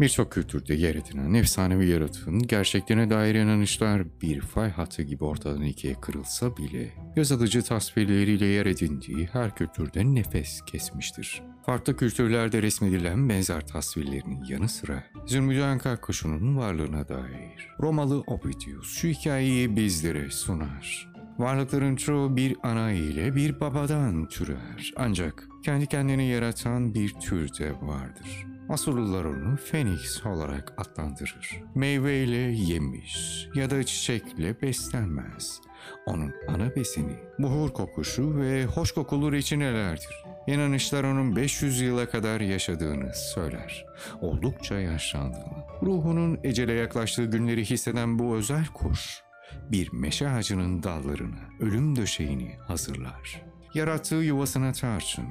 Birçok kültürde yer edinen efsanevi yaratığın gerçekliğine dair inanışlar bir fay hattı gibi ortadan ikiye kırılsa bile göz alıcı tasvirleriyle yer edindiği her kültürde nefes kesmiştir. Farklı kültürlerde resmedilen benzer tasvirlerinin yanı sıra Zümrüt kuşunun varlığına dair Romalı Ovidius şu hikayeyi bizlere sunar. Varlıkların çoğu bir ana ile bir babadan türer. Ancak kendi kendini yaratan bir tür de vardır. Asurlular onu Phoenix olarak adlandırır. Meyveyle yemiş ya da çiçekle beslenmez. Onun ana besini buhur kokuşu ve hoş kokulu reçinelerdir. İnanışlar onun 500 yıla kadar yaşadığını söyler. Oldukça yaşlandığını. Ruhunun ecele yaklaştığı günleri hisseden bu özel kuş bir meşe ağacının dallarına ölüm döşeğini hazırlar. Yarattığı yuvasına tarçın,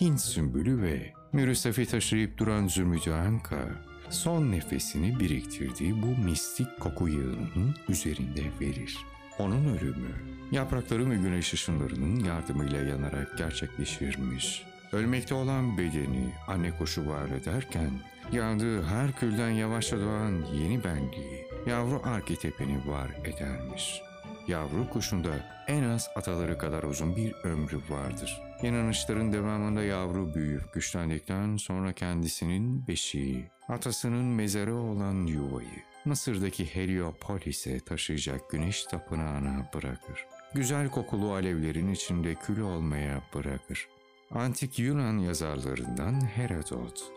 Hint sümbülü ve mürüsefi taşıyıp duran Zümrüt Anka, son nefesini biriktirdiği bu mistik koku yığınının üzerinde verir. Onun ölümü, yaprakları ve güneş ışınlarının yardımıyla yanarak gerçekleşirmiş. Ölmekte olan bedeni anne kuşu var ederken, yandığı her külden yavaşça doğan yeni benliği, yavru arketipini var edermiş. Yavru kuşunda en az ataları kadar uzun bir ömrü vardır. İnanışların devamında yavru büyüyüp güçlendikten sonra kendisinin beşiği, atasının mezarı olan yuvayı, Mısır'daki Heliopolis'e taşıyacak güneş tapınağına bırakır. Güzel kokulu alevlerin içinde kül olmaya bırakır. Antik Yunan yazarlarından Herodot,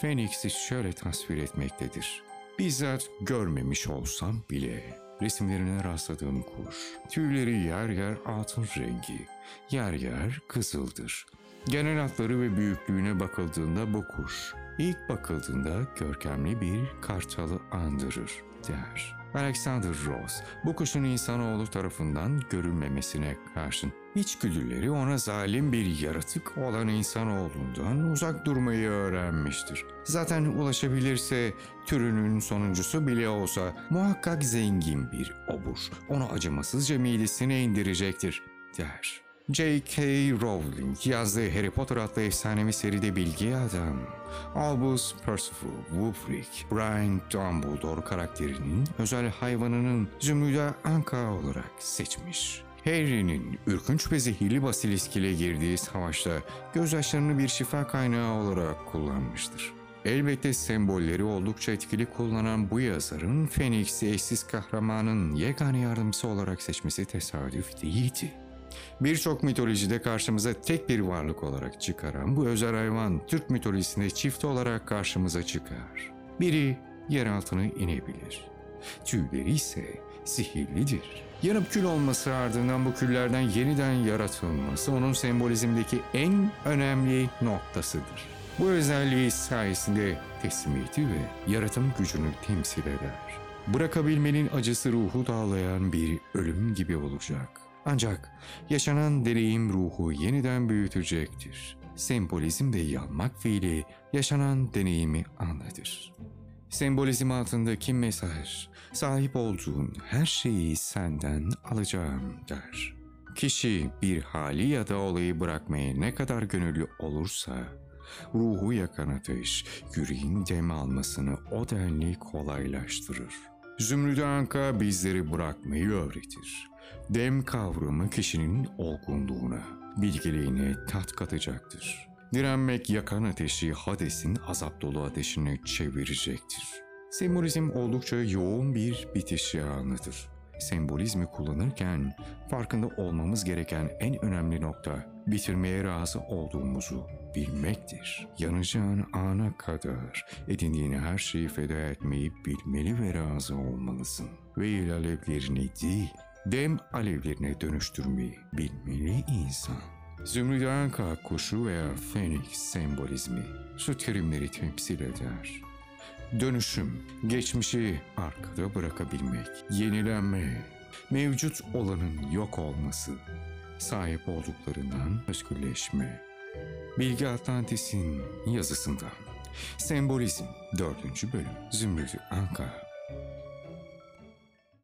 Phoenix'i şöyle tasvir etmektedir. Bizzat görmemiş olsam bile resimlerine rastladığım kuş, tüyleri yer yer altın rengi, yer yer kızıldır. Genel hatları ve büyüklüğüne bakıldığında bu kuş, ilk bakıldığında görkemli bir kartalı andırır der. Alexander Ross, bu kuşun insanoğlu tarafından görülmemesine karşın içgüdüleri ona zalim bir yaratık olan insanoğlundan uzak durmayı öğrenmiştir. Zaten ulaşabilirse türünün sonuncusu bile olsa muhakkak zengin bir obur. Onu acımasızca midesine indirecektir der. J.K. Rowling yazdığı Harry Potter adlı efsanevi seride bilgi adam, Albus Percival Wulfric, Brian Dumbledore karakterinin özel hayvanının Zümrüda Anka olarak seçmiş. Harry'nin ürkünç ve zehirli basilisk ile girdiği savaşta gözyaşlarını bir şifa kaynağı olarak kullanmıştır. Elbette sembolleri oldukça etkili kullanan bu yazarın Phoenix'i eşsiz kahramanın yegane yardımcısı olarak seçmesi tesadüf değildi. Birçok mitolojide karşımıza tek bir varlık olarak çıkaran bu özel hayvan Türk mitolojisinde çift olarak karşımıza çıkar. Biri yer altına inebilir. Tüyleri ise sihirlidir. Yanıp kül olması ardından bu küllerden yeniden yaratılması onun sembolizmdeki en önemli noktasıdır. Bu özelliği sayesinde teslimiyeti ve yaratım gücünü temsil eder. Bırakabilmenin acısı ruhu dağlayan bir ölüm gibi olacak. Ancak yaşanan deneyim ruhu yeniden büyütecektir. Sembolizm ve yanmak fiili yaşanan deneyimi anlatır. Sembolizm altındaki mesaj, sahip olduğun her şeyi senden alacağım der. Kişi bir hali ya da olayı bırakmaya ne kadar gönüllü olursa, ruhu yakan ateş, yüreğin dem almasını o denli kolaylaştırır. Zümrüt Anka bizleri bırakmayı öğretir. Dem kavramı kişinin olgunluğuna, bilgeliğine tat katacaktır. Direnmek yakan ateşi Hades'in azap dolu ateşine çevirecektir. Sembolizm oldukça yoğun bir bitiş anıdır. Sembolizmi kullanırken farkında olmamız gereken en önemli nokta bitirmeye razı olduğumuzu bilmektir. Yanacağın ana kadar edindiğin her şeyi feda etmeyi bilmeli ve razı olmalısın. Ve il alevlerini değil, dem alevlerine dönüştürmeyi bilmeli insan. Zümrüt Anka kuşu veya Phoenix sembolizmi şu terimleri temsil eder. Dönüşüm, geçmişi arkada bırakabilmek, yenilenme, mevcut olanın yok olması, sahip olduklarından özgürleşme. Bilgi Atlantis'in yazısından. Sembolizm 4. bölüm Zümrüt Anka